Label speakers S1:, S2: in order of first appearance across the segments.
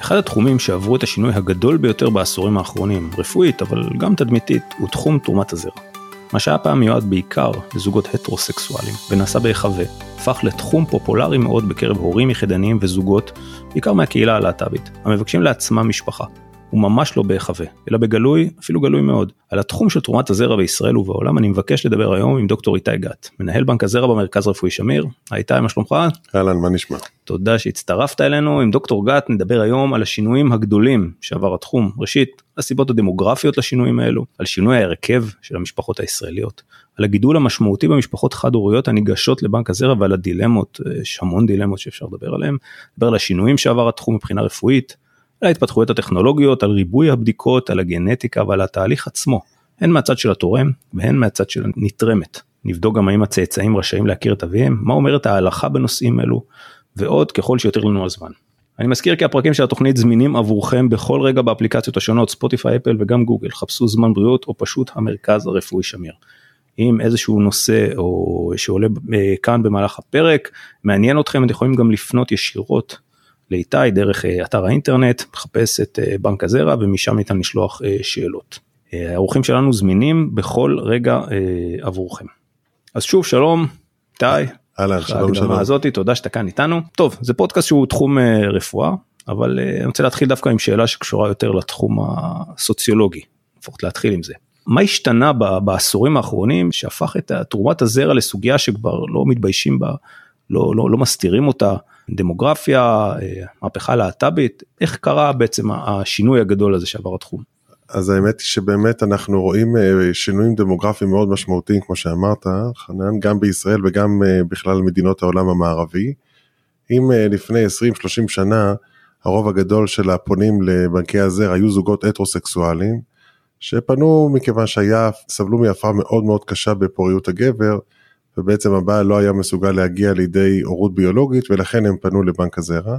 S1: אחד התחומים שעברו את השינוי הגדול ביותר בעשורים האחרונים, רפואית אבל גם תדמיתית, הוא תחום תרומת הזרע. מה שהיה פעם מיועד בעיקר לזוגות הטרוסקסואלים ונעשה בהיחווה, הפך לתחום פופולרי מאוד בקרב הורים יחידניים וזוגות, בעיקר מהקהילה הלהט"בית, המבקשים לעצמם משפחה, הוא ממש לא בהיחווה, אלא בגלוי, אפילו גלוי מאוד. על התחום של תרומת הזרע בישראל ובעולם אני מבקש לדבר היום עם דוקטור איתי גת, מנהל בנק הזרע במרכז רפואי שמיר. איתי, מה שלומך?
S2: אהלן, מה נשמע?
S1: תודה שהצטרפת אלינו. עם דוקטור גת נדבר היום על השינויים הגדולים שעבר התחום. ראשית, הסיבות הדמוגרפיות לשינויים האלו, על שינוי ההרכב של המשפחות הישראליות, על הגידול המשמעותי במשפחות חד-הוריות הניגשות לבנק הזרע ועל הדילמות, יש המון דילמות שאפשר לדבר עליהן, נדבר על השינויים שעבר התחום מבחינה רפואית, על ההתפתחויות הטכנולוגיות, על ריבוי הבדיקות, על הגנטיקה ועל התהליך עצמו, הן מהצד של התורם והן מהצד של הנתרמת. נבדוק גם האם הצאצאים רשאים להכיר את אביהם, מה אומרת ההלכה בנושאים אלו, ועוד ככל שיותר לנו הזמן. אני מזכיר כי הפרקים של התוכנית זמינים עבורכם בכל רגע באפליקציות השונות, ספוטיפיי, אפל וגם גוגל, חפשו זמן בריאות או פשוט המרכז הרפואי שמיר. אם איזשהו נושא או שעולה אה, כאן במהלך הפרק מעניין אתכם, אתם יכולים גם לפנות ישירות לאיתי דרך אה, אתר האינטרנט, מחפש את אה, בנק הזרע ומשם ניתן לשלוח אה, שאלות. האורחים שלנו זמינים בכל רגע עבורכם. אז שוב שלום, איתי.
S2: אהלן, שלום שלום.
S1: הזאת, תודה שאתה כאן איתנו. טוב, זה פודקאסט שהוא תחום רפואה, אבל אני רוצה להתחיל דווקא עם שאלה שקשורה יותר לתחום הסוציולוגי, לפחות להתחיל עם זה. מה השתנה בעשורים האחרונים שהפך את תרומת הזרע לסוגיה שכבר לא מתביישים בה, לא, לא, לא מסתירים אותה, דמוגרפיה, אה, מהפכה להט"בית, איך קרה בעצם השינוי הגדול הזה שעבר התחום?
S2: אז האמת היא שבאמת אנחנו רואים אה, שינויים דמוגרפיים מאוד משמעותיים כמו שאמרת חנן גם בישראל וגם אה, בכלל מדינות העולם המערבי. אם לפני 20-30 שנה הרוב הגדול של הפונים לבנקי הזר היו זוגות הטרוסקסואלים שפנו מכיוון שהיה סבלו מהפרעה מאוד מאוד קשה בפוריות הגבר ובעצם הבעל לא היה מסוגל להגיע לידי הורות ביולוגית ולכן הם פנו לבנק הזרע.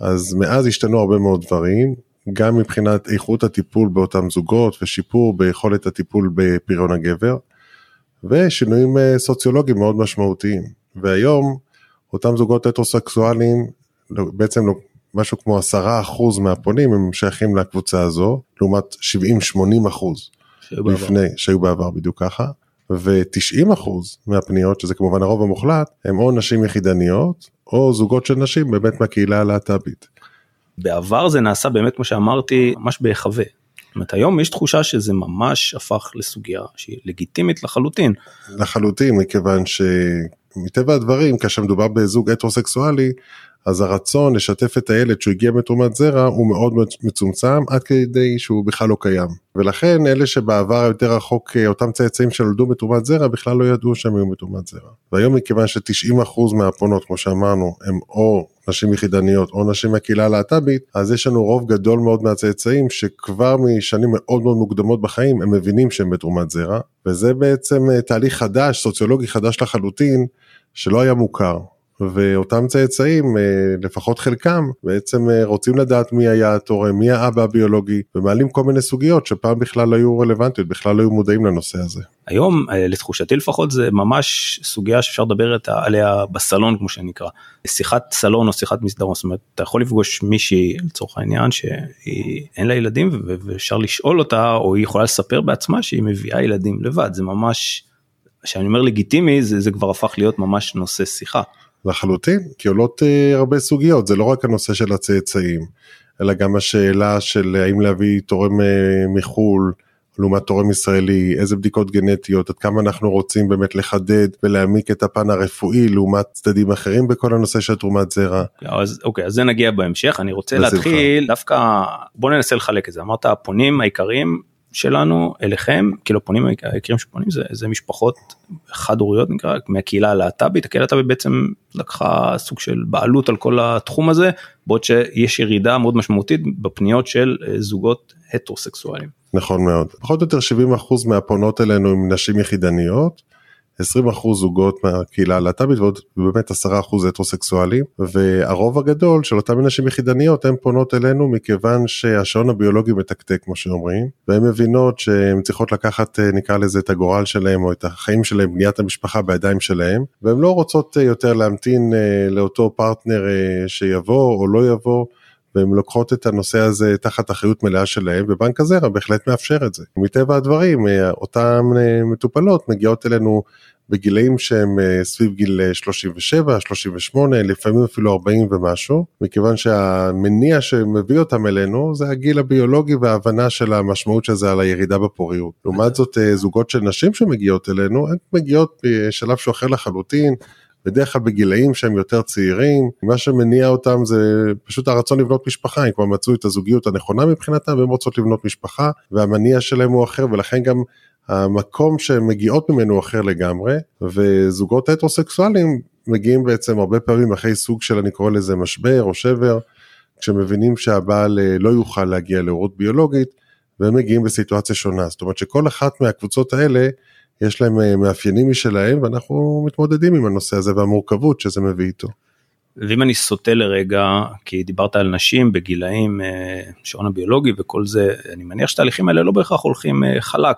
S2: אז מאז השתנו הרבה מאוד דברים, גם מבחינת איכות הטיפול באותם זוגות ושיפור ביכולת הטיפול בפריון הגבר, ושינויים אה, סוציולוגיים מאוד משמעותיים. והיום אותם זוגות הטרוסקסואליים, בעצם לא, משהו כמו עשרה אחוז מהפונים הם שייכים לקבוצה הזו, לעומת 70-80 אחוז לפני, שהיו בעבר בדיוק ככה. ו-90% מהפניות, שזה כמובן הרוב המוחלט, הם או נשים יחידניות, או זוגות של נשים באמת מהקהילה הלהט"בית.
S1: בעבר זה נעשה באמת, כמו שאמרתי, ממש בהיחווה. זאת אומרת, היום יש תחושה שזה ממש הפך לסוגיה שהיא לגיטימית לחלוטין.
S2: לחלוטין, מכיוון שמטבע הדברים, כאשר מדובר בזוג הטרוסקסואלי, אז הרצון לשתף את הילד שהוא הגיע מתרומת זרע הוא מאוד מצומצם עד כדי שהוא בכלל לא קיים. ולכן אלה שבעבר היותר רחוק אותם צאצאים שנולדו בתרומת זרע בכלל לא ידעו שהם היו בתרומת זרע. והיום מכיוון ש-90% מהפונות כמו שאמרנו הם או נשים יחידניות או נשים מהקהילה הלהט"בית אז יש לנו רוב גדול מאוד מהצאצאים שכבר משנים מאוד מאוד מוקדמות בחיים הם מבינים שהם בתרומת זרע וזה בעצם אה, תהליך חדש סוציולוגי חדש לחלוטין שלא היה מוכר ואותם צאצאים, אה, לפחות חלקם, בעצם אה, רוצים לדעת מי היה התורם, מי האבא הביולוגי, ומעלים כל מיני סוגיות שפעם בכלל לא היו רלוונטיות, בכלל לא היו מודעים לנושא הזה.
S1: היום, אה, לתחושתי לפחות, זה ממש סוגיה שאפשר לדבר עליה בסלון, כמו שנקרא. שיחת סלון או שיחת מסדרון, זאת אומרת, אתה יכול לפגוש מישהי, לצורך העניין, שאין לה ילדים, ואפשר לשאול אותה, או היא יכולה לספר בעצמה שהיא מביאה ילדים לבד, זה ממש, כשאני אומר לגיטימי, זה, זה כבר הפך להיות ממש נושא שיחה.
S2: לחלוטין, כי עולות uh, הרבה סוגיות, זה לא רק הנושא של הצאצאים, אלא גם השאלה של האם להביא תורם uh, מחו"ל לעומת תורם ישראלי, איזה בדיקות גנטיות, עד כמה אנחנו רוצים באמת לחדד ולהעמיק את הפן הרפואי לעומת צדדים אחרים בכל הנושא של תרומת זרע.
S1: אז אוקיי, אז זה נגיע בהמשך, אני רוצה להתחיל דווקא, בוא ננסה לחלק את זה, אמרת הפונים העיקריים שלנו אליכם, כאילו פונים, העיקרים שפונים זה, זה משפחות חד הוריות נקרא, מהקהילה הלהט"בית, הקהילה הלהט"בית בעצם לקחה סוג של בעלות על כל התחום הזה, בעוד שיש ירידה מאוד משמעותית בפניות של אה, זוגות הטרוסקסואלים.
S2: נכון מאוד, פחות או יותר 70% מהפונות אלינו עם נשים יחידניות, 20% זוגות מהקהילה הלהט"בית ועוד באמת 10% הטרוסקסואלים והרוב הגדול של אותם נשים יחידניות הן פונות אלינו מכיוון שהשעון הביולוגי מתקתק כמו שאומרים והן מבינות שהן צריכות לקחת נקרא לזה את הגורל שלהם או את החיים שלהם בניית המשפחה בידיים שלהם והן לא רוצות יותר להמתין לאותו פרטנר שיבוא או לא יבוא. והן לוקחות את הנושא הזה תחת אחריות מלאה שלהם, ובנק הזרע בהחלט מאפשר את זה. מטבע הדברים, אה, אותן אה, מטופלות מגיעות אלינו בגילאים שהם אה, סביב גיל 37, 38, לפעמים אפילו 40 ומשהו, מכיוון שהמניע שמביא אותם אלינו זה הגיל הביולוגי וההבנה של המשמעות של זה על הירידה בפוריות. לעומת זאת, זוגות של נשים שמגיעות אלינו, הן מגיעות בשלב שהוא אחר לחלוטין, בדרך כלל בגילאים שהם יותר צעירים, מה שמניע אותם זה פשוט הרצון לבנות משפחה, הם כבר מצאו את הזוגיות הנכונה מבחינתם והם רוצות לבנות משפחה והמניע שלהם הוא אחר ולכן גם המקום שהן מגיעות ממנו הוא אחר לגמרי וזוגות הטרוסקסואלים מגיעים בעצם הרבה פעמים אחרי סוג של אני קורא לזה משבר או שבר, כשמבינים שהבעל אה, לא יוכל להגיע להורות ביולוגית והם מגיעים בסיטואציה שונה, זאת אומרת שכל אחת מהקבוצות האלה יש להם אה, מאפיינים משלהם ואנחנו מתמודדים עם הנושא הזה והמורכבות שזה מביא איתו.
S1: ואם אני סוטה לרגע, כי דיברת על נשים בגילאים אה, שעון הביולוגי וכל זה, אני מניח שהתהליכים האלה לא בהכרח הולכים אה, חלק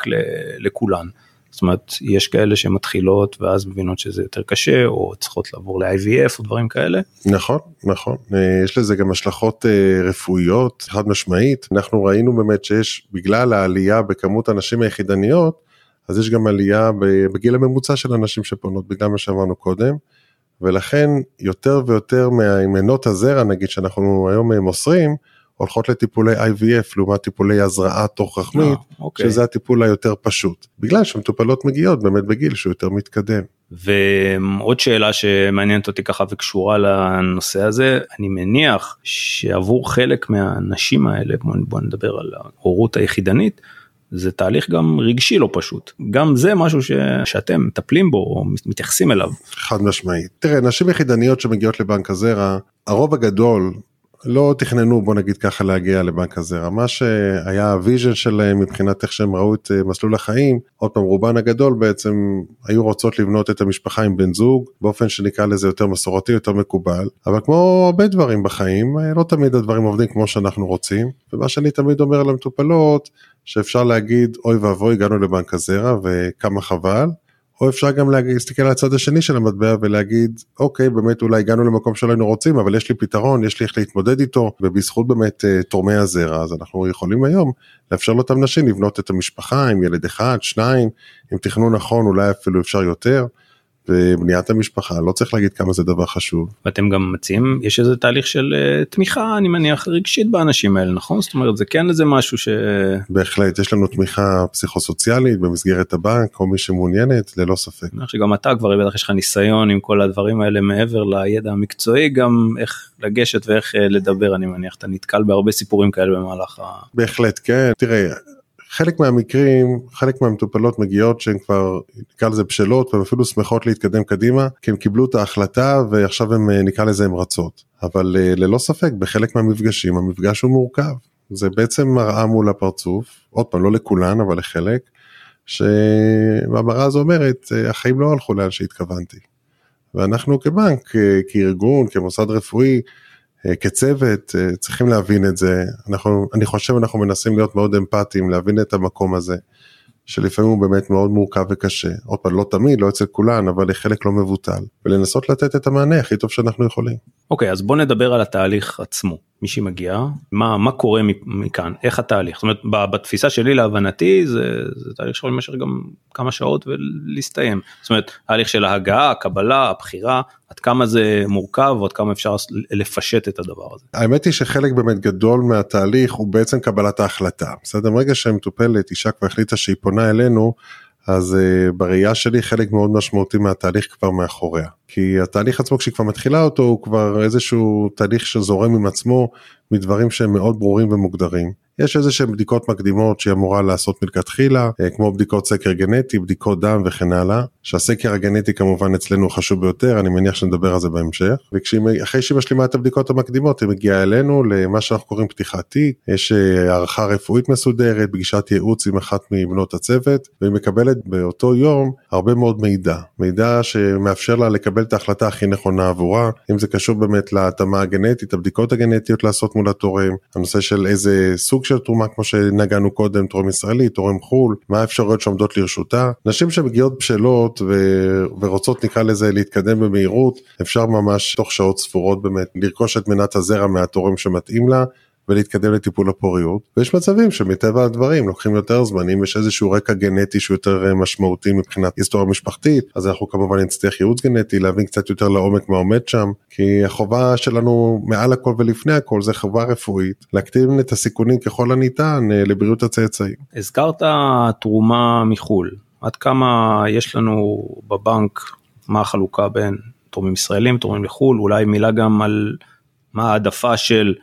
S1: לכולן. זאת אומרת, יש כאלה שמתחילות ואז מבינות שזה יותר קשה, או צריכות לעבור ל-IVF או דברים כאלה.
S2: נכון, נכון. יש לזה גם השלכות רפואיות, חד משמעית. אנחנו ראינו באמת שיש, בגלל העלייה בכמות הנשים היחידניות, אז יש גם עלייה בגיל הממוצע של אנשים שפונות, בגלל מה שאמרנו קודם, ולכן יותר ויותר מהמנות הזרע, נגיד שאנחנו היום מוסרים, הולכות לטיפולי IVF לעומת טיפולי הזרעה תוך רחמית, אה, אוקיי. שזה הטיפול היותר פשוט, בגלל שמטופלות מגיעות באמת בגיל שהוא יותר מתקדם.
S1: ועוד שאלה שמעניינת אותי ככה וקשורה לנושא הזה, אני מניח שעבור חלק מהנשים האלה, בוא נדבר על ההורות היחידנית, זה תהליך גם רגשי לא פשוט גם זה משהו ש... שאתם מטפלים בו או מתייחסים אליו.
S2: חד משמעית תראה נשים יחידניות שמגיעות לבנק הזרע הרוב הגדול לא תכננו בוא נגיד ככה להגיע לבנק הזרע מה שהיה ה vision שלהם מבחינת איך שהם ראו את אה, מסלול החיים עוד פעם רובן הגדול בעצם היו רוצות לבנות את המשפחה עם בן זוג באופן שנקרא לזה יותר מסורתי יותר מקובל. אבל כמו הרבה דברים בחיים אה, לא תמיד הדברים עובדים כמו שאנחנו רוצים. ומה שאני תמיד אומר למטופלות שאפשר להגיד אוי ואבוי הגענו לבנק הזרע וכמה חבל או אפשר גם להסתכל על הצד השני של המטבע ולהגיד אוקיי באמת אולי הגענו למקום שלא היינו רוצים אבל יש לי פתרון יש לי איך להתמודד איתו ובזכות באמת אה, תורמי הזרע אז אנחנו יכולים היום לאפשר לאותם נשים לבנות את המשפחה עם ילד אחד שניים עם תכנון נכון אולי אפילו אפשר יותר. ובניית המשפחה לא צריך להגיד כמה זה דבר חשוב.
S1: ואתם גם מציעים יש איזה תהליך של uh, תמיכה אני מניח רגשית באנשים האלה נכון זאת אומרת זה כן איזה משהו ש...
S2: בהחלט יש לנו תמיכה פסיכוסוציאלית במסגרת הבנק או מי שמעוניינת ללא ספק. אני
S1: חושב שגם אתה כבר בטח יש לך ניסיון עם כל הדברים האלה מעבר לידע המקצועי גם איך לגשת ואיך uh, לדבר אני מניח אתה נתקל בהרבה סיפורים כאלה במהלך ה...
S2: בהחלט כן תראה חלק מהמקרים, חלק מהמטופלות מגיעות שהן כבר, נקרא לזה בשלות, והן אפילו שמחות להתקדם קדימה, כי הן קיבלו את ההחלטה ועכשיו הן, אה, נקרא לזה, הן רצות. אבל אה, ללא ספק, בחלק מהמפגשים, המפגש הוא מורכב. זה בעצם מראה מול הפרצוף, עוד פעם, לא לכולן, אבל לחלק, שהמראה הזו אומרת, אה, החיים לא הלכו לאן שהתכוונתי. ואנחנו כבנק, כארגון, כמוסד רפואי, כצוות אה, צריכים להבין את זה, אנחנו, אני חושב אנחנו מנסים להיות מאוד אמפתיים, להבין את המקום הזה, שלפעמים הוא באמת מאוד מורכב וקשה, עוד פעם לא תמיד, לא אצל כולן, אבל לחלק לא מבוטל, ולנסות לתת את המענה הכי טוב שאנחנו יכולים.
S1: אוקיי, אז בוא נדבר על התהליך עצמו. מי שמגיע, מה, מה קורה מכאן, איך התהליך, זאת אומרת בתפיסה שלי להבנתי זה, זה תהליך שיכול להימשך גם כמה שעות ולהסתיים, זאת אומרת תהליך של ההגעה, הקבלה, הבחירה, עד כמה זה מורכב ועד כמה אפשר לפשט את הדבר הזה.
S2: האמת היא שחלק באמת גדול מהתהליך הוא בעצם קבלת ההחלטה, בסדר, ברגע שמטופלת אישה כבר החליטה שהיא פונה אלינו, אז uh, בראייה שלי חלק מאוד משמעותי מהתהליך כבר מאחוריה. כי התהליך עצמו כשהיא כבר מתחילה אותו הוא כבר איזשהו תהליך שזורם עם עצמו מדברים שהם מאוד ברורים ומוגדרים. יש איזה שהן בדיקות מקדימות שהיא אמורה לעשות מלכתחילה, אה, כמו בדיקות סקר גנטי, בדיקות דם וכן הלאה, שהסקר הגנטי כמובן אצלנו חשוב ביותר, אני מניח שנדבר על זה בהמשך, ואחרי שהיא משלימה את הבדיקות המקדימות היא מגיעה אלינו למה שאנחנו קוראים פתיחת תיק, יש אה, הערכה רפואית מסודרת, פגישת ייעוץ עם אחת מבנות הצוות, והיא מקבלת באותו יום הרבה מאוד מידע, מידע שמאפשר לה לקבל את ההחלטה הכי נכונה עבורה, אם זה קשור באמת להתאמה הגנטית, הבדיקות הגנטיות לעשות מול התורם, הנושא של איזה סוג של תרומה כמו שנגענו קודם, תורם ישראלי, תורם חו"ל, מה האפשרויות שעומדות לרשותה. נשים שמגיעות בשלות ו... ורוצות נקרא לזה להתקדם במהירות, אפשר ממש תוך שעות ספורות באמת לרכוש את מנת הזרע מהתורם שמתאים לה. ולהתקדם לטיפול הפוריות ויש מצבים שמטבע הדברים לוקחים יותר זמן אם יש איזשהו רקע גנטי שהוא יותר אה, משמעותי מבחינת היסטוריה משפחתית אז אנחנו כמובן נצטרך ייעוץ גנטי להבין קצת יותר לעומק מה עומד שם כי החובה שלנו מעל הכל ולפני הכל זה חובה רפואית להקטין את הסיכונים ככל הניתן אה, לבריאות הצאצאים.
S1: הזכרת תרומה מחו"ל עד כמה יש לנו בבנק מה החלוקה בין תורמים ישראלים תורמים לחו"ל אולי מילה גם על מה העדפה של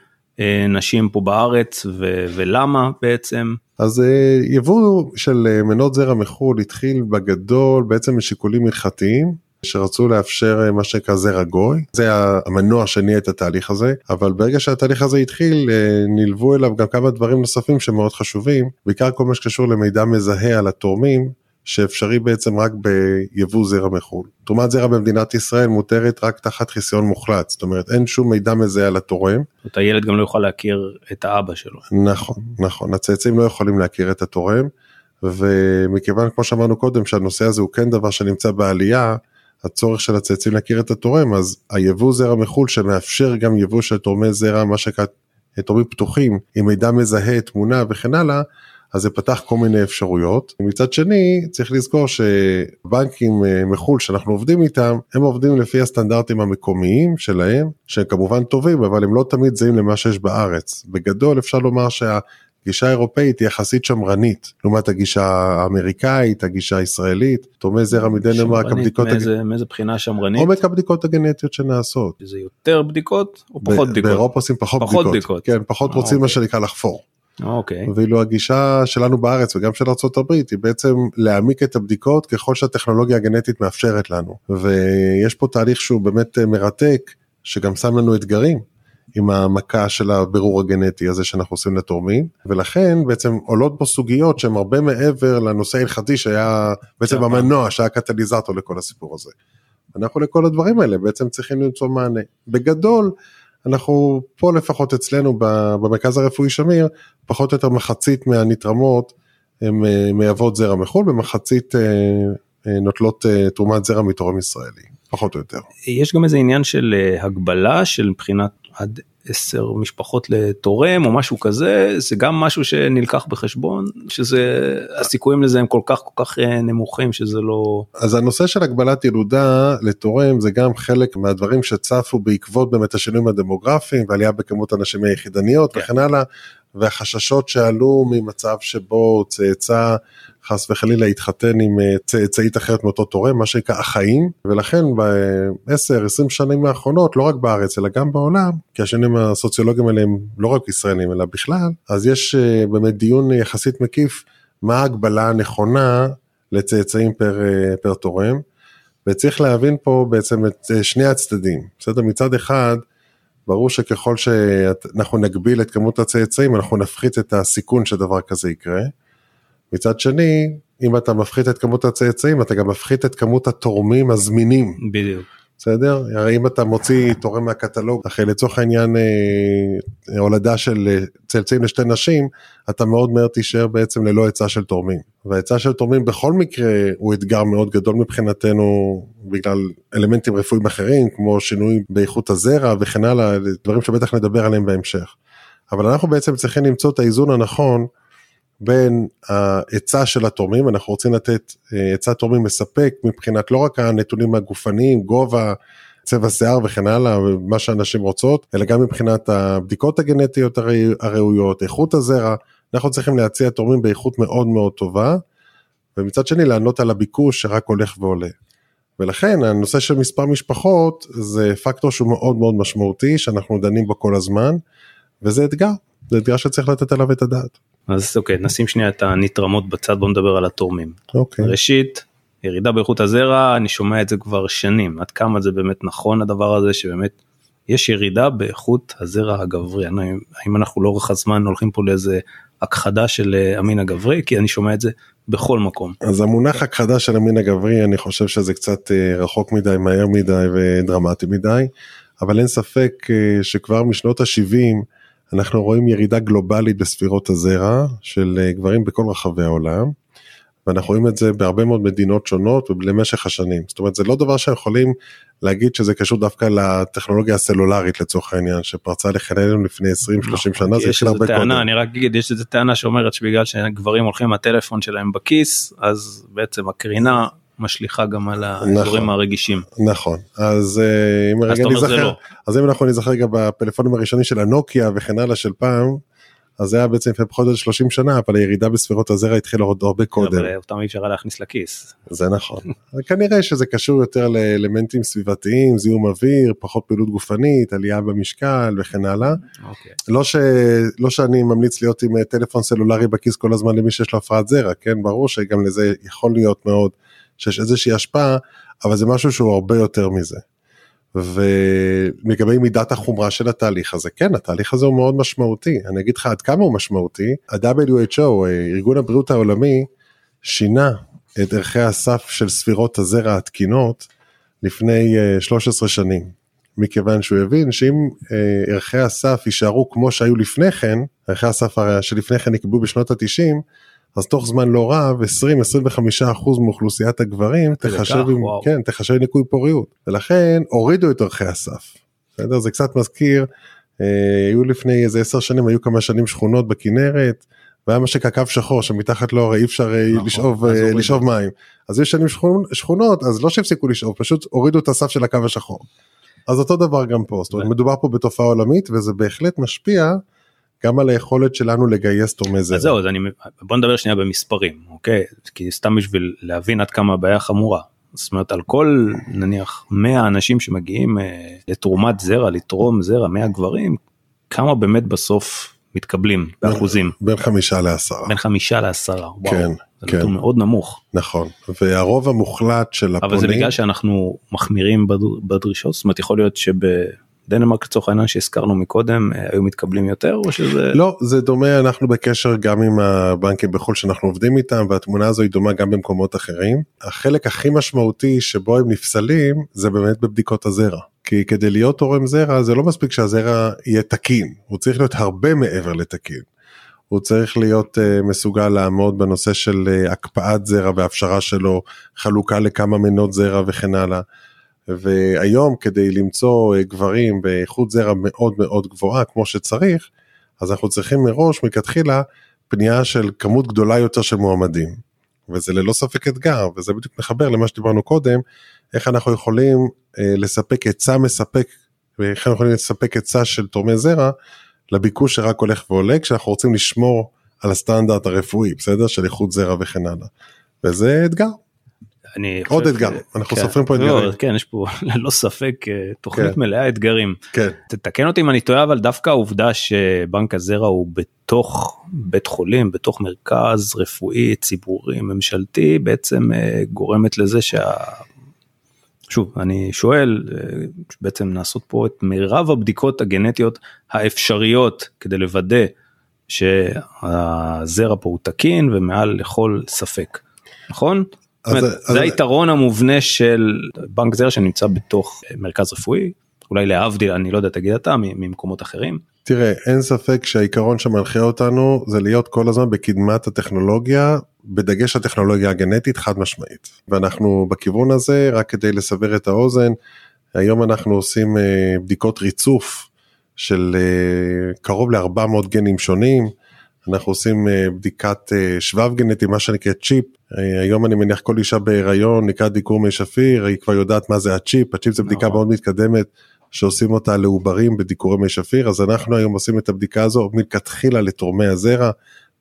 S1: נשים פה בארץ ו- ולמה בעצם?
S2: אז אה, יבוא של אה, מנות זרע מחו"ל התחיל בגדול בעצם משיקולים הלכתיים שרצו לאפשר מה שנקרא זרע גוי, זה המנוע שהניע את התהליך הזה, אבל ברגע שהתהליך הזה התחיל נלוו אליו גם כמה דברים נוספים שמאוד חשובים, בעיקר כל מה שקשור למידע מזהה על התורמים, שאפשרי בעצם רק ביבוא זרע מחו"ל. תרומת זרע במדינת ישראל מותרת רק תחת חיסיון מוחלט, זאת אומרת אין שום מידע מזהה על התורם.
S1: זאת אומרת הילד גם לא יכול להכיר את האבא שלו.
S2: נכון, נכון, הצאצאים לא יכולים להכיר את התורם, ומכיוון כמו שאמרנו קודם שהנושא הזה הוא כן דבר שנמצא בעלייה, הצורך של הצאצאים להכיר את התורם, אז היבוא זרע מחו"ל שמאפשר גם יבוא של תורמי זרע, מה שנקרא תורמים פתוחים, עם מידע מזהה, תמונה וכן הלאה, אז זה פתח כל מיני אפשרויות. מצד שני צריך לזכור שבנקים אה, מחו"ל שאנחנו עובדים איתם הם עובדים לפי הסטנדרטים המקומיים שלהם שהם כמובן טובים אבל הם לא תמיד זהים למה שיש בארץ. בגדול אפשר לומר שה... גישה אירופאית היא יחסית שמרנית, לעומת הגישה האמריקאית, הגישה הישראלית, תורמי זרע מדנמרק,
S1: הבדיקות... מאיזה, הג... מאיזה בחינה שמרנית?
S2: עומק הבדיקות הגנטיות שנעשות.
S1: זה יותר בדיקות או פחות בדיקות?
S2: באירופה עושים פחות, פחות בדיקות. בדיקות. כן, פחות אה, רוצים מה אוקיי. שנקרא לחפור.
S1: אוקיי.
S2: ואילו הגישה שלנו בארץ וגם של ארה"ב היא בעצם להעמיק את הבדיקות ככל שהטכנולוגיה הגנטית מאפשרת לנו. ויש פה תהליך שהוא באמת מרתק, שגם שם לנו אתגרים. עם המכה של הבירור הגנטי הזה שאנחנו עושים לתורמים, ולכן בעצם עולות בו סוגיות שהן הרבה מעבר לנושא ההלכתי שהיה בעצם המנוע שהיה קטליזטור לכל הסיפור הזה. אנחנו לכל הדברים האלה בעצם צריכים למצוא מענה. בגדול, אנחנו פה לפחות אצלנו במרכז הרפואי שמיר, פחות או יותר מחצית מהנתרמות הן אה, מייבאות זרע מחו"ל ומחצית אה, אה, נוטלות תרומת זרע מתורם ישראלי, פחות או יותר.
S1: יש גם איזה עניין של הגבלה של מבחינת עד עשר משפחות לתורם או משהו כזה זה גם משהו שנלקח בחשבון שזה הסיכויים לזה הם כל כך כל כך אה, נמוכים שזה לא
S2: אז הנושא של הגבלת ילודה לתורם זה גם חלק מהדברים שצפו בעקבות באמת השינויים הדמוגרפיים ועלייה בכמות הנשים היחידניות כן. וכן הלאה והחששות שעלו ממצב שבו צאצא חס וחלילה יתחתן עם אה, צאצאית אחרת מאותו תורם, מה שנקרא החיים, ולכן ב-10-20 שנים האחרונות, לא רק בארץ אלא גם בעולם, כי השנים הסוציולוגיים האלה הם לא רק ישראלים אלא בכלל, אז יש אה, באמת דיון יחסית מקיף מה ההגבלה הנכונה לצאצאים פר, אה, פר תורם, וצריך להבין פה בעצם את שני הצדדים, בסדר? מצד אחד, ברור שככל שאנחנו נגביל את כמות הצאצאים אנחנו נפחית את הסיכון שדבר כזה יקרה. מצד שני, אם אתה מפחית את כמות הצאצאים אתה גם מפחית את כמות התורמים הזמינים.
S1: בדיוק.
S2: בסדר? הרי אם אתה מוציא תורם מהקטלוג, אחרי לצורך העניין אה, הולדה של אה, צאצאים לשתי נשים, אתה מאוד מהר תישאר בעצם ללא היצע של תורמים. וההיצע של תורמים בכל מקרה הוא אתגר מאוד גדול מבחינתנו בגלל אלמנטים רפואיים אחרים, כמו שינוי באיכות הזרע וכן הלאה, דברים שבטח נדבר עליהם בהמשך. אבל אנחנו בעצם צריכים למצוא את האיזון הנכון בין ההיצע של התורמים, אנחנו רוצים לתת אה, היצע תורמים מספק מבחינת לא רק הנתונים הגופניים, גובה, צבע שיער וכן הלאה, מה שאנשים רוצות, אלא גם מבחינת הבדיקות הגנטיות הראויות, איכות הזרע, אנחנו צריכים להציע תורמים באיכות מאוד מאוד טובה, ומצד שני לענות על הביקוש שרק הולך ועולה. ולכן הנושא של מספר משפחות זה פקטור שהוא מאוד מאוד משמעותי שאנחנו דנים בו כל הזמן וזה אתגר זה אתגר שצריך לתת עליו את הדעת.
S1: אז אוקיי, נשים שנייה את הנתרמות בצד, בוא נדבר על התורמים.
S2: אוקיי.
S1: ראשית, ירידה באיכות הזרע, אני שומע את זה כבר שנים, עד כמה זה באמת נכון הדבר הזה, שבאמת יש ירידה באיכות הזרע הגברי, אני, האם אנחנו לאורך הזמן הולכים פה לאיזה הכחדה של אה, המין הגברי, כי אני שומע את זה בכל מקום.
S2: אז המונח הכחדה של המין הגברי, אני חושב שזה קצת אה, רחוק מדי, מהר מדי ודרמטי מדי, אבל אין ספק אה, שכבר משנות ה-70 אנחנו רואים ירידה גלובלית בספירות הזרע של גברים בכל רחבי העולם. ואנחנו רואים את זה בהרבה מאוד מדינות שונות ולמשך השנים. זאת אומרת, זה לא דבר שיכולים להגיד שזה קשור דווקא לטכנולוגיה הסלולרית לצורך העניין, שפרצה לחיינו לפני 20-30
S1: נכון,
S2: שנה, זה התחיל הרבה קודם.
S1: אני רק אגיד, יש איזה טענה שאומרת שבגלל שגברים הולכים הטלפון שלהם בכיס, אז בעצם הקרינה משליכה גם על האזורים נכון, הרגישים.
S2: נכון, אז אה, אם רגע נזכר, לא. אז אם אנחנו נזכר גם בפלאפונים הראשונים של הנוקיה וכן הלאה של פעם, אז זה היה בעצם לפני פחות או 30 שנה, אבל הירידה בספירות הזרע התחילה עוד הרבה קודם.
S1: אבל אותם אי אפשר להכניס לכיס.
S2: זה נכון. כנראה שזה קשור יותר לאלמנטים סביבתיים, זיהום אוויר, פחות פעילות גופנית, עלייה במשקל וכן הלאה. Okay. אוקיי. לא, ש... לא שאני ממליץ להיות עם טלפון סלולרי בכיס כל הזמן למי שיש לו הפרעת זרע, כן, ברור שגם לזה יכול להיות מאוד שיש איזושהי השפעה, אבל זה משהו שהוא הרבה יותר מזה. ולגבי מידת החומרה של התהליך הזה, כן, התהליך הזה הוא מאוד משמעותי. אני אגיד לך עד כמה הוא משמעותי, ה-WHO, ארגון הבריאות העולמי, שינה את ערכי הסף של ספירות הזרע התקינות לפני 13 אה, שנים, מכיוון שהוא הבין שאם אה, ערכי הסף יישארו כמו שהיו לפני כן, ערכי הסף שלפני כן נקבעו בשנות ה-90, אז תוך זמן לא רב 20-25% מאוכלוסיית הגברים תחשב, עם, כן, תחשב ניקוי פוריות ולכן הורידו את ערכי הסף. בסדר? זה קצת מזכיר, אה, היו לפני איזה 10 שנים היו כמה שנים שכונות בכנרת והיה מה שנקרא קו שחור שמתחת לו הרי אי אפשר אה, נכון, לשאוב, אה, לשאוב מים. אז יש שנים שכונ, שכונות אז לא שהפסיקו לשאוב פשוט הורידו את הסף של הקו השחור. אז אותו דבר גם פה, זאת אומרת מדובר פה בתופעה עולמית וזה בהחלט משפיע גם על היכולת שלנו לגייס תורמי זרע.
S1: אז זהו, אז אני, בוא נדבר שנייה במספרים, אוקיי? כי סתם בשביל להבין עד כמה הבעיה חמורה. זאת אומרת על כל נניח 100 אנשים שמגיעים אה, לתרומת זרע, לתרום זרע, 100 גברים, כמה באמת בסוף מתקבלים באחוזים?
S2: בין חמישה לעשרה.
S1: בין חמישה לעשרה,
S2: וואו. כן.
S1: זה כן. נתון מאוד נמוך.
S2: נכון, והרוב המוחלט של הפונים...
S1: אבל זה בגלל שאנחנו מחמירים בדרישות, זאת אומרת יכול להיות שב... דנמרק לצורך העניין שהזכרנו מקודם אה, היו מתקבלים יותר או שזה
S2: לא זה דומה אנחנו בקשר גם עם הבנקים בחו"ל שאנחנו עובדים איתם והתמונה הזו היא דומה גם במקומות אחרים החלק הכי משמעותי שבו הם נפסלים זה באמת בבדיקות הזרע כי כדי להיות תורם זרע זה לא מספיק שהזרע יהיה תקין הוא צריך להיות הרבה מעבר לתקין. הוא צריך להיות uh, מסוגל לעמוד בנושא של uh, הקפאת זרע והפשרה שלו, חלוקה לכמה מנות זרע וכן הלאה. והיום כדי למצוא אה, גברים באיכות זרע מאוד מאוד גבוהה כמו שצריך, אז אנחנו צריכים מראש מלכתחילה פנייה של כמות גדולה יותר של מועמדים. וזה ללא ספק אתגר, וזה בדיוק מחבר למה שדיברנו קודם, איך אנחנו יכולים אה, לספק היצע מספק, ואיך אנחנו יכולים לספק היצע של תורמי זרע לביקוש שרק הולך ועולה, כשאנחנו רוצים לשמור על הסטנדרט הרפואי, בסדר? של איכות זרע וכן הלאה. וזה אתגר.
S1: אני
S2: עוד אתגר אנחנו כן, סופרים פה אתגרים.
S1: לא, כן יש פה ללא ספק אה, תוכנית כן. מלאה אתגרים.
S2: כן.
S1: תתקן אותי אם אני טועה אבל דווקא העובדה שבנק הזרע הוא בתוך בית חולים בתוך מרכז רפואי ציבורי ממשלתי בעצם אה, גורמת לזה שה... שוב אני שואל אה, בעצם נעשות פה את מירב הבדיקות הגנטיות האפשריות כדי לוודא שהזרע פה הוא תקין ומעל לכל ספק נכון? אז, זה היתרון המובנה של בנק זרע שנמצא בתוך מרכז רפואי, אולי להבדיל, אני לא יודע, תגיד אתה, ממקומות אחרים.
S2: תראה, אין ספק שהעיקרון שמנחה אותנו זה להיות כל הזמן בקדמת הטכנולוגיה, בדגש הטכנולוגיה הגנטית חד משמעית. ואנחנו בכיוון הזה, רק כדי לסבר את האוזן, היום אנחנו עושים אה, בדיקות ריצוף של אה, קרוב ל-400 גנים שונים. אנחנו עושים אה, בדיקת אה, שבב גנטי, מה שנקרא צ'יפ. אה, היום אני מניח כל אישה בהיריון לקראת דיקור מי שפיר, היא כבר יודעת מה זה הצ'יפ, הצ'יפ זה בדיקה מאוד מתקדמת שעושים אותה לעוברים בדיקורי מי שפיר, אז אנחנו היום עושים את הבדיקה הזו מלכתחילה לתורמי הזרע,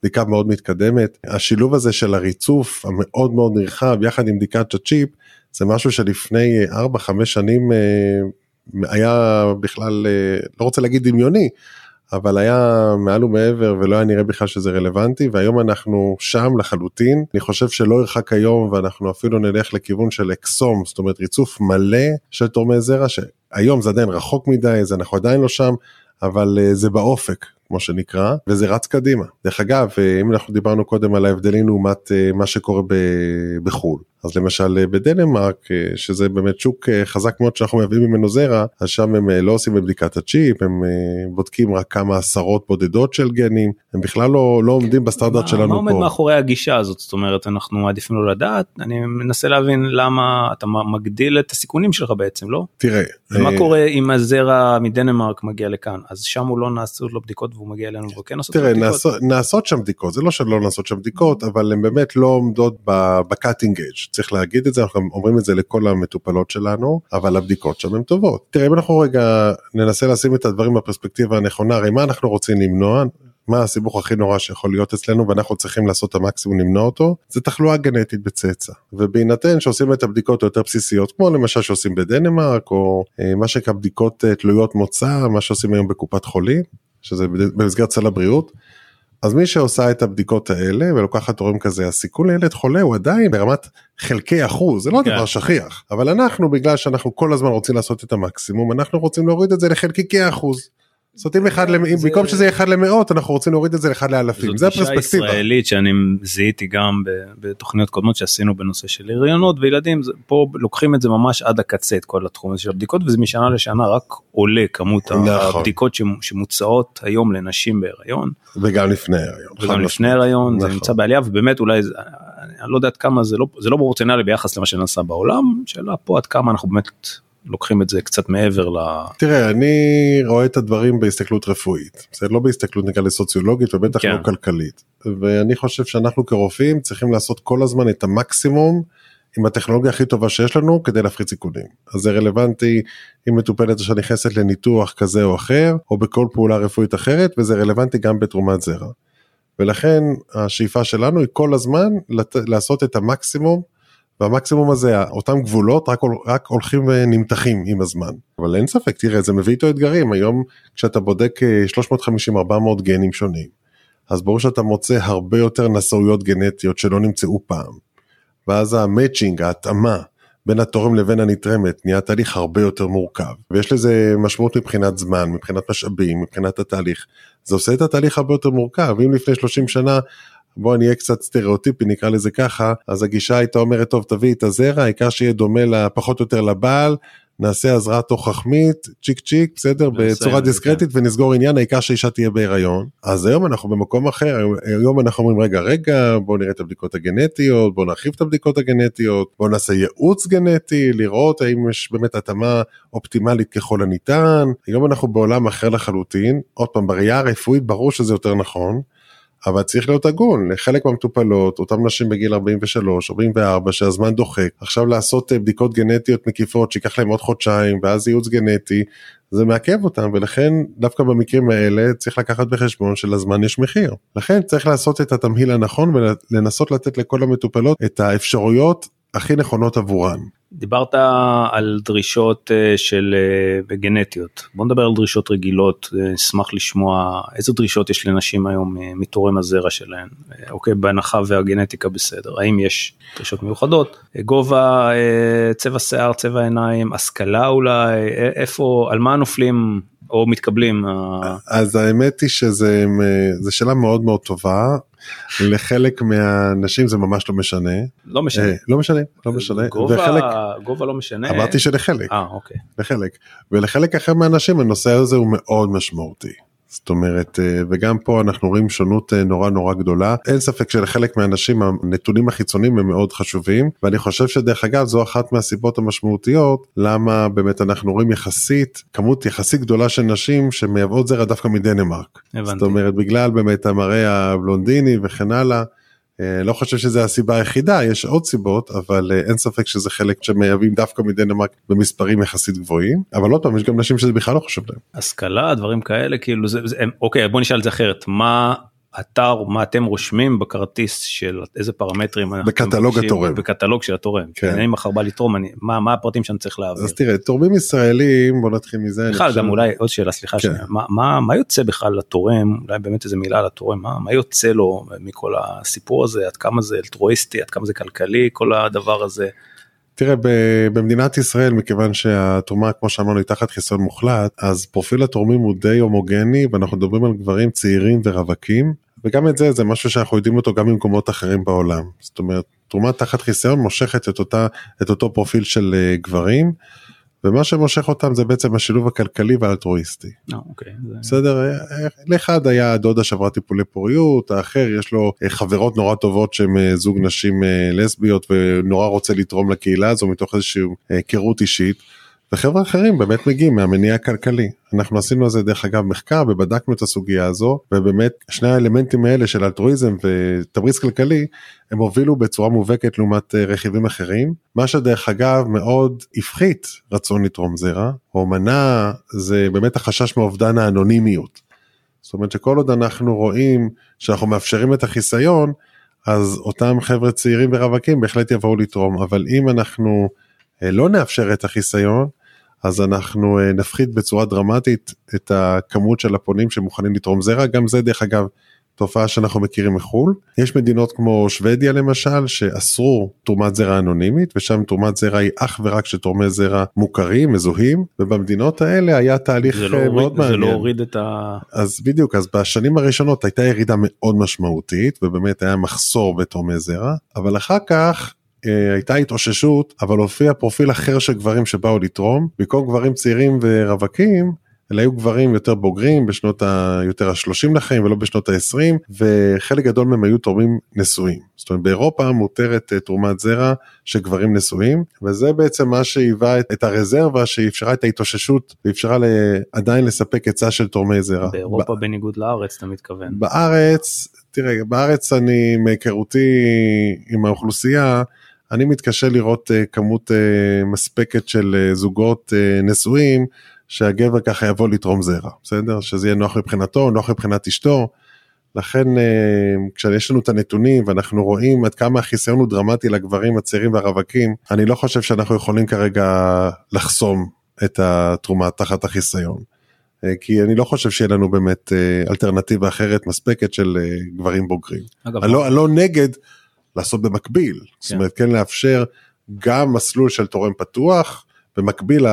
S2: בדיקה מאוד מתקדמת. השילוב הזה של הריצוף המאוד מאוד נרחב יחד עם בדיקת הצ'יפ, זה משהו שלפני 4-5 שנים היה בכלל, לא רוצה להגיד דמיוני, אבל היה מעל ומעבר ולא היה נראה בכלל שזה רלוונטי והיום אנחנו שם לחלוטין. אני חושב שלא ירחק היום ואנחנו אפילו נלך לכיוון של אקסום זאת אומרת ריצוף מלא של תורמי זרע שהיום זה עדיין רחוק מדי זה אנחנו עדיין לא שם אבל uh, זה באופק כמו שנקרא וזה רץ קדימה. דרך אגב אה, אם אנחנו דיברנו קודם על ההבדלים לעומת uh, מה שקורה בחו"ל אז למשל אה, בדנמרק, אה, שזה באמת שוק אה, חזק מאוד שאנחנו מביאים ממנו זרע, אז שם הם לא עושים בדיקת הצ'יפ, הם בודקים רק כמה עשרות בודדות של גנים, הם בכלל לא, לא עומדים בסטנדרט שלנו פה. מה
S1: עומד מאחורי הגישה הזאת? זאת אומרת, אנחנו מעדיפים לא לדעת, אני מנסה להבין למה אתה מגדיל את הסיכונים שלך בעצם, לא?
S2: תראה.
S1: ומה קורה אם הזרע מדנמרק מגיע לכאן? אז שם הוא לא נעשו לו בדיקות והוא מגיע אלינו וכן
S2: לעשות תראה, נעשות, נעשות שם בדיקות, זה לא שלא נעשות שם בדיקות, אבל הן באמת לא עומדות בקאטינג אג'. צריך להגיד את זה, אנחנו אומרים את זה לכל המטופלות שלנו, אבל הבדיקות שם הן טובות. תראה, אם אנחנו רגע ננסה לשים את הדברים בפרספקטיבה הנכונה, הרי מה אנחנו רוצים למנוע? מה הסיבוך הכי נורא שיכול להיות אצלנו ואנחנו צריכים לעשות את המקסימום למנוע אותו זה תחלואה גנטית בצאצא ובהינתן שעושים את הבדיקות היותר בסיסיות כמו למשל שעושים בדנמרק או אה, מה שנקרא בדיקות אה, תלויות מוצא מה שעושים היום בקופת חולים שזה במסגרת סל הבריאות אז מי שעושה את הבדיקות האלה ולוקחת תורם כזה הסיכון לילד חולה הוא עדיין ברמת חלקי אחוז זה לא כן. דבר שכיח אבל אנחנו בגלל שאנחנו כל הזמן רוצים לעשות את המקסימום אנחנו רוצים להוריד את זה לחלקיקי אחוז. זאת אומרת אחד במקום שזה יהיה אחד למאות אנחנו רוצים להוריד את זה לאחד לאלפים זה הפרספקטיבה. זאת גישה
S1: ישראלית שאני זיהיתי גם בתוכניות קודמות שעשינו בנושא של הריונות וילדים פה לוקחים את זה ממש עד הקצה את כל התחום הזה של הבדיקות וזה משנה לשנה רק עולה כמות נכון. הבדיקות שמוצעות היום לנשים בהריון.
S2: וגם לפני הריון.
S1: וגם לפני הריון זה נכון. נמצא בעלייה ובאמת אולי אני לא יודע עד כמה זה לא זה לא פרופורציונלי ביחס למה שנעשה בעולם שאלה פה עד כמה אנחנו באמת לוקחים את זה קצת מעבר ל...
S2: תראה, אני רואה את הדברים בהסתכלות רפואית, זה לא בהסתכלות נקרא לסוציולוגית ובטח כן. לא כלכלית. ואני חושב שאנחנו כרופאים צריכים לעשות כל הזמן את המקסימום עם הטכנולוגיה הכי טובה שיש לנו כדי להפחית סיכונים. אז זה רלוונטי אם מטופלת שנכנסת לניתוח כזה או אחר, או בכל פעולה רפואית אחרת, וזה רלוונטי גם בתרומת זרע. ולכן השאיפה שלנו היא כל הזמן לת... לעשות את המקסימום והמקסימום הזה אותם גבולות רק, רק הולכים ונמתחים עם הזמן. אבל אין ספק תראה זה מביא איתו אתגרים. היום כשאתה בודק 350-400 אה, גנים שונים אז ברור שאתה מוצא הרבה יותר נשאויות גנטיות שלא נמצאו פעם. ואז המאצ'ינג ההתאמה בין התורם לבין הנתרמת נהיה תהליך הרבה יותר מורכב. ויש לזה משמעות מבחינת זמן מבחינת משאבים מבחינת התהליך. זה עושה את התהליך הרבה יותר מורכב. אם לפני 30 שנה בוא נהיה קצת סטריאוטיפי נקרא לזה ככה. אז הגישה הייתה אומרת טוב תביא את הזרע העיקר שיהיה דומה פחות או יותר לבעל. נעשה הזרעה תוך חכמית צ'יק צ'יק בסדר? בצורה דיסקרטית כן. ונסגור עניין העיקר שאישה תהיה בהיריון. אז היום אנחנו במקום אחר היום אנחנו אומרים רגע רגע בוא נראה את הבדיקות הגנטיות בוא נרחיב את הבדיקות הגנטיות בוא נעשה ייעוץ גנטי לראות האם יש באמת התאמה אופטימלית ככל הניתן. היום אנחנו בעולם אחר לחלוטין. עוד פעם בראייה הרפואית ברור שזה יותר נכון. אבל צריך להיות הגון לחלק מהמטופלות אותם נשים בגיל 43 44 שהזמן דוחק. עכשיו לעשות אה, בדיקות גנטיות מקיפות שיקח להם עוד חודשיים ואז ייעוץ גנטי זה מעכב אותם ולכן דווקא במקרים האלה צריך לקחת בחשבון שלזמן יש מחיר. לכן צריך לעשות את התמהיל הנכון ולנסות לתת לכל המטופלות את האפשרויות הכי נכונות עבורן.
S1: דיברת על דרישות אה, של אה, גנטיות. בוא נדבר על דרישות רגילות אה, אשמח לשמוע איזה דרישות יש לנשים היום מתורם הזרע שלהן. אוקיי בהנחה והגנטיקה בסדר. האם יש דרישות מיוחדות? גובה צבע שיער צבע עיניים השכלה אולי איפה על מה נופלים או מתקבלים
S2: אז האמת היא שזה שאלה מאוד מאוד טובה לחלק מהאנשים זה ממש לא משנה.
S1: לא משנה. אה,
S2: לא משנה, לא משנה.
S1: גובה, וחלק, גובה לא משנה.
S2: אמרתי שלחלק.
S1: אה, אוקיי.
S2: לחלק. ולחלק אחר מהאנשים הנושא הזה הוא מאוד משמעותי. זאת אומרת, אה, וגם פה אנחנו רואים שונות אה, נורא נורא גדולה. אין ספק שלחלק מהאנשים הנתונים החיצוניים הם מאוד חשובים, ואני חושב שדרך אגב זו אחת מהסיבות המשמעותיות למה באמת אנחנו רואים יחסית, כמות יחסית גדולה של נשים שמייבאות זרע דווקא מדנמרק. הבנתי. זאת אומרת, בגלל באמת המראה הבלונדיני וכן הלאה. אה, לא חושב שזה הסיבה היחידה יש עוד סיבות אבל אה, אין ספק שזה חלק שמייבאים דווקא מדנמרק במספרים יחסית גבוהים אבל עוד פעם יש גם נשים שזה בכלל לא חושב להם.
S1: השכלה דברים כאלה כאילו זה, זה אוקיי בוא נשאל את זה אחרת מה באתר מה אתם רושמים בכרטיס של איזה פרמטרים אנחנו
S2: בקטלוג התורם.
S1: בקטלוג של התורם.
S2: כן.
S1: אני מחר בא לתרום אני מה מה הפרטים שאני צריך להעביר.
S2: אז תראה, תורמים ישראלים, בוא נתחיל מזה.
S1: בכלל גם אולי עוד שאלה סליחה
S2: כן.
S1: שנייה, מה, מה, מה יוצא בכלל לתורם אולי באמת איזה מילה על התורם מה, מה יוצא לו מכל הסיפור הזה עד כמה זה אלטרואיסטי עד כמה זה כלכלי כל הדבר הזה.
S2: תראה, במדינת ישראל, מכיוון שהתרומה, כמו שאמרנו, היא תחת חיסיון מוחלט, אז פרופיל התורמים הוא די הומוגני, ואנחנו מדברים על גברים צעירים ורווקים, וגם את זה, זה משהו שאנחנו יודעים אותו גם במקומות אחרים בעולם. זאת אומרת, תרומה תחת חיסיון מושכת את, אותה, את אותו פרופיל של אה, גברים, ומה שמושך אותם זה בעצם השילוב הכלכלי והאלטרואיסטי.
S1: לא, אוקיי, זה...
S2: בסדר, אה, אה, לאחד היה דודה שעברה טיפולי פוריות, האחר יש לו אה, חברות נורא טובות שהן אה, זוג נשים אה, לסביות ונורא רוצה לתרום לקהילה הזו מתוך איזושהי אה, היכרות אישית. וחבר'ה אחרים באמת מגיעים מהמניע הכלכלי. אנחנו עשינו על זה דרך אגב מחקר ובדקנו את הסוגיה הזו ובאמת שני האלמנטים האלה של אלטרואיזם ותמריץ כלכלי הם הובילו בצורה מובהקת לעומת אה, רכיבים אחרים. מה שדרך אגב מאוד הפחית רצון לתרום זרע או מנע זה באמת החשש מאובדן האנונימיות. זאת אומרת שכל עוד אנחנו רואים שאנחנו מאפשרים את החיסיון אז אותם חבר'ה צעירים ורווקים בהחלט יבואו לתרום אבל אם אנחנו אה, לא נאפשר את החיסיון אז אנחנו אה, נפחית בצורה דרמטית את הכמות של הפונים שמוכנים לתרום זרע גם זה דרך אגב תופעה שאנחנו מכירים מחו"ל יש מדינות כמו שוודיה למשל שאסרו תרומת זרע אנונימית ושם תרומת זרע היא אך ורק של תורמי זרע מוכרים מזוהים ובמדינות האלה היה תהליך
S1: לא,
S2: אה, מאוד
S1: הוריד, זה
S2: מעניין.
S1: לא הוריד את ה...
S2: אז בדיוק אז בשנים הראשונות הייתה ירידה מאוד משמעותית ובאמת היה מחסור בתורמי זרע אבל אחר כך אה, הייתה התאוששות אבל הופיע פרופיל אחר של גברים שבאו לתרום במקום גברים צעירים ורווקים אלה היו גברים יותר בוגרים בשנות ה... יותר ה-30 לחיים ולא בשנות ה-20 וחלק גדול מהם היו תורמים נשואים. זאת אומרת באירופה מותרת אה, תרומת זרע של גברים נשואים וזה בעצם מה שהיווה את, את הרזרבה שאפשרה את ההתאוששות ואפשרה ל... עדיין לספק היצע של תורמי זרע.
S1: באירופה בניגוד לארץ אתה מתכוון.
S2: בארץ, תראה, בארץ אני מהיכרותי עם האוכלוסייה, אני מתקשה לראות uh, כמות uh, מספקת של uh, זוגות uh, נשואים שהגבר ככה יבוא לתרום זרע, בסדר? שזה יהיה נוח מבחינתו, נוח מבחינת אשתו. לכן uh, כשיש לנו את הנתונים ואנחנו רואים עד כמה החיסיון הוא דרמטי לגברים הצעירים והרווקים, אני לא חושב שאנחנו יכולים כרגע לחסום את התרומה תחת החיסיון. כי אני לא חושב שיהיה לנו באמת אלטרנטיבה אחרת מספקת של גברים בוגרים.
S1: אגב,
S2: אני לא, אני לא נגד לעשות במקביל, זאת אומרת כן לאפשר גם מסלול של תורם פתוח, במקביל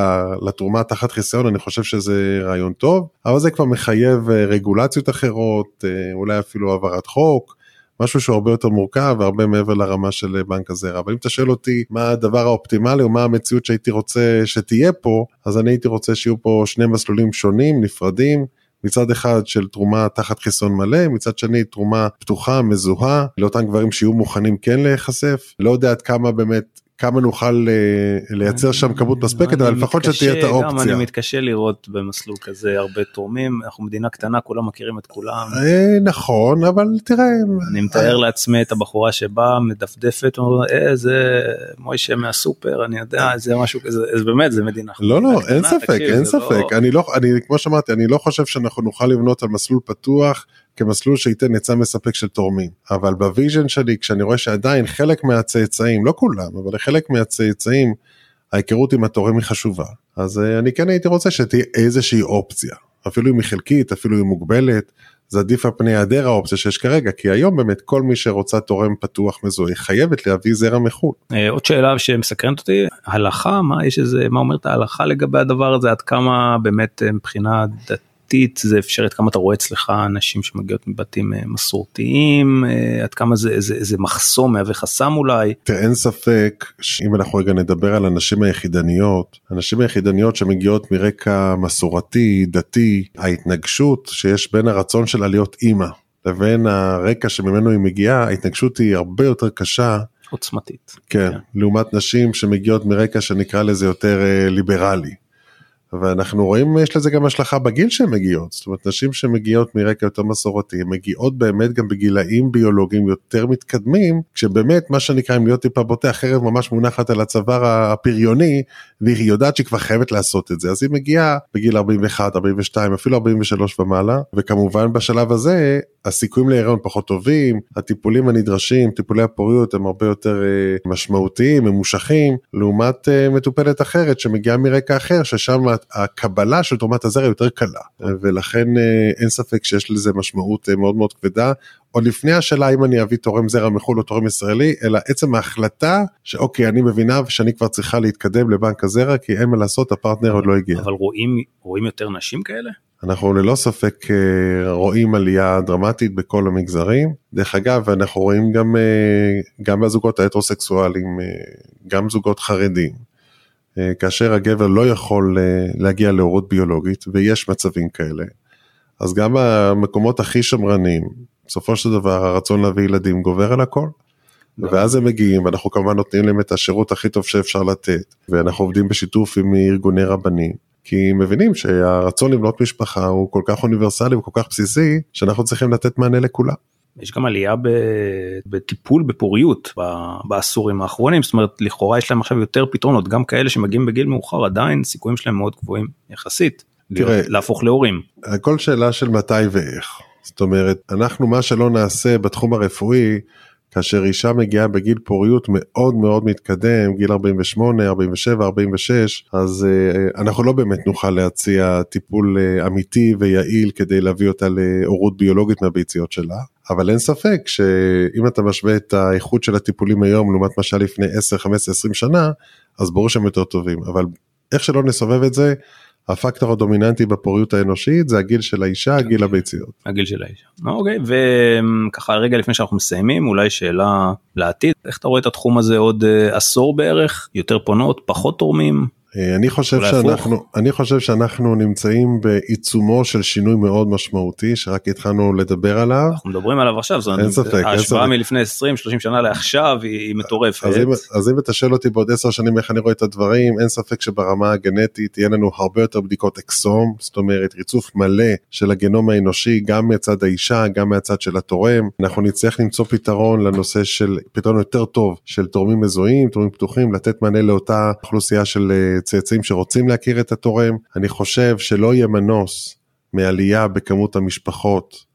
S2: לתרומה תחת חיסיון אני חושב שזה רעיון טוב, אבל זה כבר מחייב אה, רגולציות אחרות, אה, אולי אפילו העברת חוק. משהו שהוא הרבה יותר מורכב והרבה מעבר לרמה של אה, בנק הזרע. אבל אם אתה שואל אותי מה הדבר האופטימלי או מה המציאות שהייתי רוצה שתהיה פה, אז אני הייתי רוצה שיהיו פה שני מסלולים שונים, נפרדים. מצד אחד של תרומה תחת חיסיון מלא, מצד שני תרומה פתוחה, מזוהה, לאותם גברים שיהיו מוכנים כן להיחשף. לא יודע עד כמה באמת, כמה נוכל אה, לייצר שם כמות מספקת, אבל לפחות שתהיה את
S1: גם
S2: האופציה.
S1: אני מתקשה לראות במסלול כזה הרבה תורמים, אנחנו מדינה קטנה, כולם מכירים את כולם.
S2: אה, נכון, אבל תראה,
S1: אני מתאר לעצמי את הבחורה שבאה, מדפדפת, אה, זה מוישה מהסופר, אני יודע, זה משהו כזה, אז באמת, זה מדינה.
S2: לא, לא, אין ספק, אין
S1: לא-
S2: ספק. אני לא, אני, כמו שאמרתי, אני לא חושב שאנחנו נוכל לבנות על מסלול פתוח כמסלול שייתן היצע מספק של תורמים. אבל ב vision שלי, כשאני רואה שעדיין חלק מהצאצאים, לא כולם, אבל חלק מהצאצאים, ההיכרות עם התורם היא חשובה. אז אה, אני כן הייתי רוצה שתהיה איזושהי אופציה. אפילו אם היא חלקית, אפילו אם היא מוגבלת. זה עדיף על פני היעדר האופציה שיש כרגע, כי היום באמת כל מי שרוצה תורם פתוח מזוהה חייבת להביא זרע מחו"ל.
S1: אה, עוד שאלה שמסקרנת אותי, הלכה, מה יש איזה, מה אומרת ההלכה לגבי הדבר הזה, עד כמה באמת אה, מבחינה דתית זה אפשרי, עד כמה אתה רואה אצלך אנשים שמגיעות מבתים אה, מסורתיים, אה, עד כמה זה, זה, זה מחסום, מהווה חסם אולי.
S2: תראה, אין ספק שאם אנחנו רגע נדבר על הנשים היחידניות, הנשים היחידניות שמגיעות מרקע מסורתי, דתי, ההתנגשות שיש בין הרצון שלה להיות אימא לבין הרקע שממנו היא מגיעה, ההתנגשות היא הרבה יותר קשה,
S1: עוצמתית.
S2: כן,
S1: כן.
S2: לעומת נשים שמגיעות מרקע שנקרא לזה יותר אה, ליברלי. ואנחנו רואים יש לזה גם השלכה בגיל שהן מגיעות. זאת אומרת נשים שמגיעות מרקע יותר מסורתי מגיעות באמת גם בגילאים ביולוגיים יותר מתקדמים כשבאמת מה שנקרא אם להיות טיפה בוטה החרב ממש מונחת על הצוואר הפריוני והיא יודעת שהיא כבר חייבת לעשות את זה. אז היא מגיעה בגיל 41 42 אפילו 43 ומעלה וכמובן בשלב הזה הסיכויים להיריון פחות טובים, הטיפולים הנדרשים, טיפולי הפוריות הם הרבה יותר אה, משמעותיים, ממושכים, לעומת אה, מטופלת אחרת שמגיעה מרקע אחר, ששם הקבלה של תרומת הזרע יותר קלה, ולכן אין ספק שיש לזה משמעות מאוד מאוד כבדה. עוד לפני השאלה אם אני אביא תורם זרע מחו"ל או תורם ישראלי, אלא עצם ההחלטה שאוקיי, אני מבינה שאני כבר צריכה להתקדם לבנק הזרע, כי אין מה לעשות, הפרטנר עוד לא הגיע.
S1: אבל רואים, רואים יותר נשים כאלה?
S2: אנחנו ללא ספק אה, רואים עלייה דרמטית בכל המגזרים. דרך אגב, אנחנו רואים גם, אה, גם בזוגות ההטרוסקסואליים, אה, גם זוגות חרדים. כאשר הגבר לא יכול להגיע להורות ביולוגית, ויש מצבים כאלה, אז גם במקומות הכי שמרנים, בסופו של דבר הרצון להביא ילדים גובר על הכל. ואז הם מגיעים ואנחנו כמובן נותנים להם את השירות הכי טוב שאפשר לתת ואנחנו עובדים בשיתוף עם ארגוני רבנים כי מבינים שהרצון לבנות משפחה הוא כל כך אוניברסלי וכל כך בסיסי שאנחנו צריכים לתת מענה לכולם.
S1: יש גם עלייה בטיפול בפוריות בעשורים האחרונים זאת אומרת לכאורה יש להם עכשיו יותר פתרונות גם כאלה שמגיעים בגיל מאוחר עדיין סיכויים שלהם מאוד גבוהים יחסית תראה, להפוך להורים.
S2: הכל שאלה של מתי ואיך זאת אומרת אנחנו מה שלא נעשה בתחום הרפואי כאשר אישה מגיעה בגיל פוריות מאוד מאוד מתקדם, גיל 48, 47, 46, אז uh, אנחנו לא באמת נוכל להציע טיפול uh, אמיתי ויעיל כדי להביא אותה להורות ביולוגית מהביציות שלה. אבל אין ספק שאם אתה משווה את האיכות של הטיפולים היום לעומת מה שהיה לפני 10, 15, 20 שנה, אז ברור שהם יותר טובים. אבל איך שלא נסובב את זה, הפקטור הדומיננטי בפוריות האנושית זה הגיל של האישה, הגיל אוקיי. הביציות.
S1: הגיל של האישה. אוקיי, וככה רגע לפני שאנחנו מסיימים, אולי שאלה לעתיד, איך אתה רואה את התחום הזה עוד אה, עשור בערך? יותר פונות, פחות תורמים?
S2: אה, אני חושב שאנחנו אני חושב שאנחנו נמצאים בעיצומו של שינוי מאוד משמעותי שרק התחלנו לדבר עליו.
S1: אנחנו מדברים עליו עכשיו, זאת אומרת, ההשוואה מלפני 20-30 שנה לעכשיו היא מטורפת.
S2: אז אז אם אתה שואל אותי בעוד 10 שנים איך אני רואה את הדברים, אין ספק שברמה הגנטית יהיה לנו הרבה יותר בדיקות אקסום, זאת אומרת ריצוף מלא של הגנום האנושי גם מצד האישה, גם מהצד של התורם. אנחנו נצטרך למצוא פתרון לנושא של, פתרון יותר טוב של תורמים מזוהים, תורמים פתוחים, לתת מענה לאותה אוכלוסייה של אה, צאצאים שרוצים להכיר את התורם. אני חושב שלא יהיה מנוס מעלייה בכמות המשפחות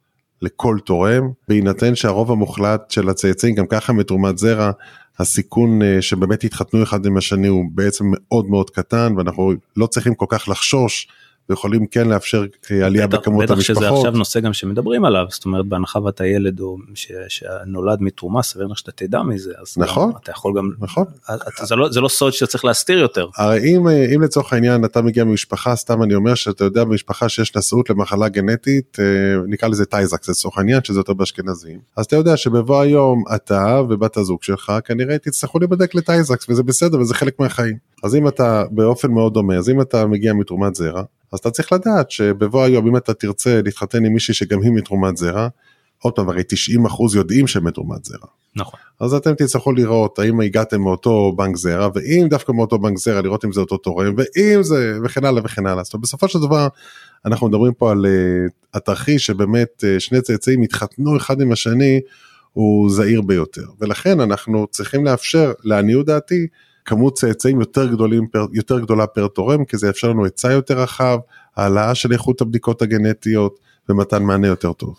S2: לכל תורם, בהינתן שהרוב המוחלט של הצאצאים גם ככה מתרומת זרע, הסיכון אה, שבאמת יתחתנו אחד עם השני הוא בעצם מאוד מאוד קטן ואנחנו לא צריכים כל כך לחשוש ויכולים כן לאפשר אה, עלייה בטח, בכמות
S1: בטח
S2: המשפחות.
S1: בטח שזה עכשיו נושא גם שמדברים עליו, זאת אומרת בהנחה ואתה ילד או ש, שנולד מתרומה, סביר לך שאתה תדע מזה, אז
S2: נכון,
S1: גם, אתה יכול גם,
S2: נכון.
S1: אתה, זה, לא, זה לא סוד שאתה צריך להסתיר יותר.
S2: הרי אם, אה, אם לצורך העניין אתה מגיע ממשפחה, סתם אני אומר שאתה יודע במשפחה שיש נשאות למחלה גנטית, אה, נקרא לזה טייזקס לצורך העניין, שזה יותר באשכנזים, אז אתה יודע שבבוא היום אתה ובת הזוג שלך כנראה תצטרכו להיבדק לטייזקס וזה בסדר וזה חלק מהחיים. אז אם אתה באופן מאוד דומה, אז אם אתה מגיע מתרומת זרע, אז אתה צריך לדעת שבבוא היום אם אתה תרצה להתחתן עם מישהי שגם היא מתרומת זרע, עוד פעם הרי 90% יודעים שהם מתרומת זרע.
S1: נכון.
S2: אז אתם תצטרכו לראות האם הגעתם מאותו בנק זרע ואם דווקא מאותו בנק זרע לראות אם זה אותו תורם ואם זה וכן הלאה וכן הלאה. אומרת בסופו של דבר אנחנו מדברים פה על uh, התרחיש שבאמת uh, שני צאצאים התחתנו אחד עם השני הוא זהיר ביותר ולכן אנחנו צריכים לאפשר לעניות דעתי כמות צאצאים יותר גדולים, יותר גדולה פר תורם, כי זה יאפשר לנו היצע יותר רחב, העלאה של איכות הבדיקות הגנטיות ומתן מענה יותר טוב.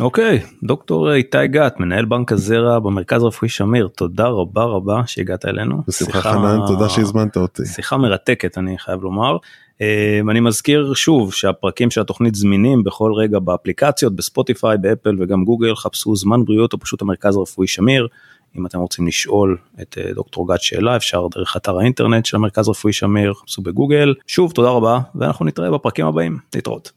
S1: אוקיי, okay, דוקטור איתי גת, מנהל בנק הזרע במרכז הרפואי שמיר, תודה רבה רבה שהגעת אלינו.
S2: בשמחה חנן, תודה שהזמנת אותי.
S1: שיחה מרתקת אני חייב לומר. אמ, אני מזכיר שוב שהפרקים של התוכנית זמינים בכל רגע באפליקציות, בספוטיפיי, באפל וגם גוגל, חפשו זמן בריאות או פשוט המרכז הרפואי שמיר. אם אתם רוצים לשאול את אה, דוקטור גת שאלה אפשר דרך אתר האינטרנט של המרכז רפואי שמיר, חפשו בגוגל. שוב תודה רבה ואנחנו נתראה בפרקים הבאים, להתראות.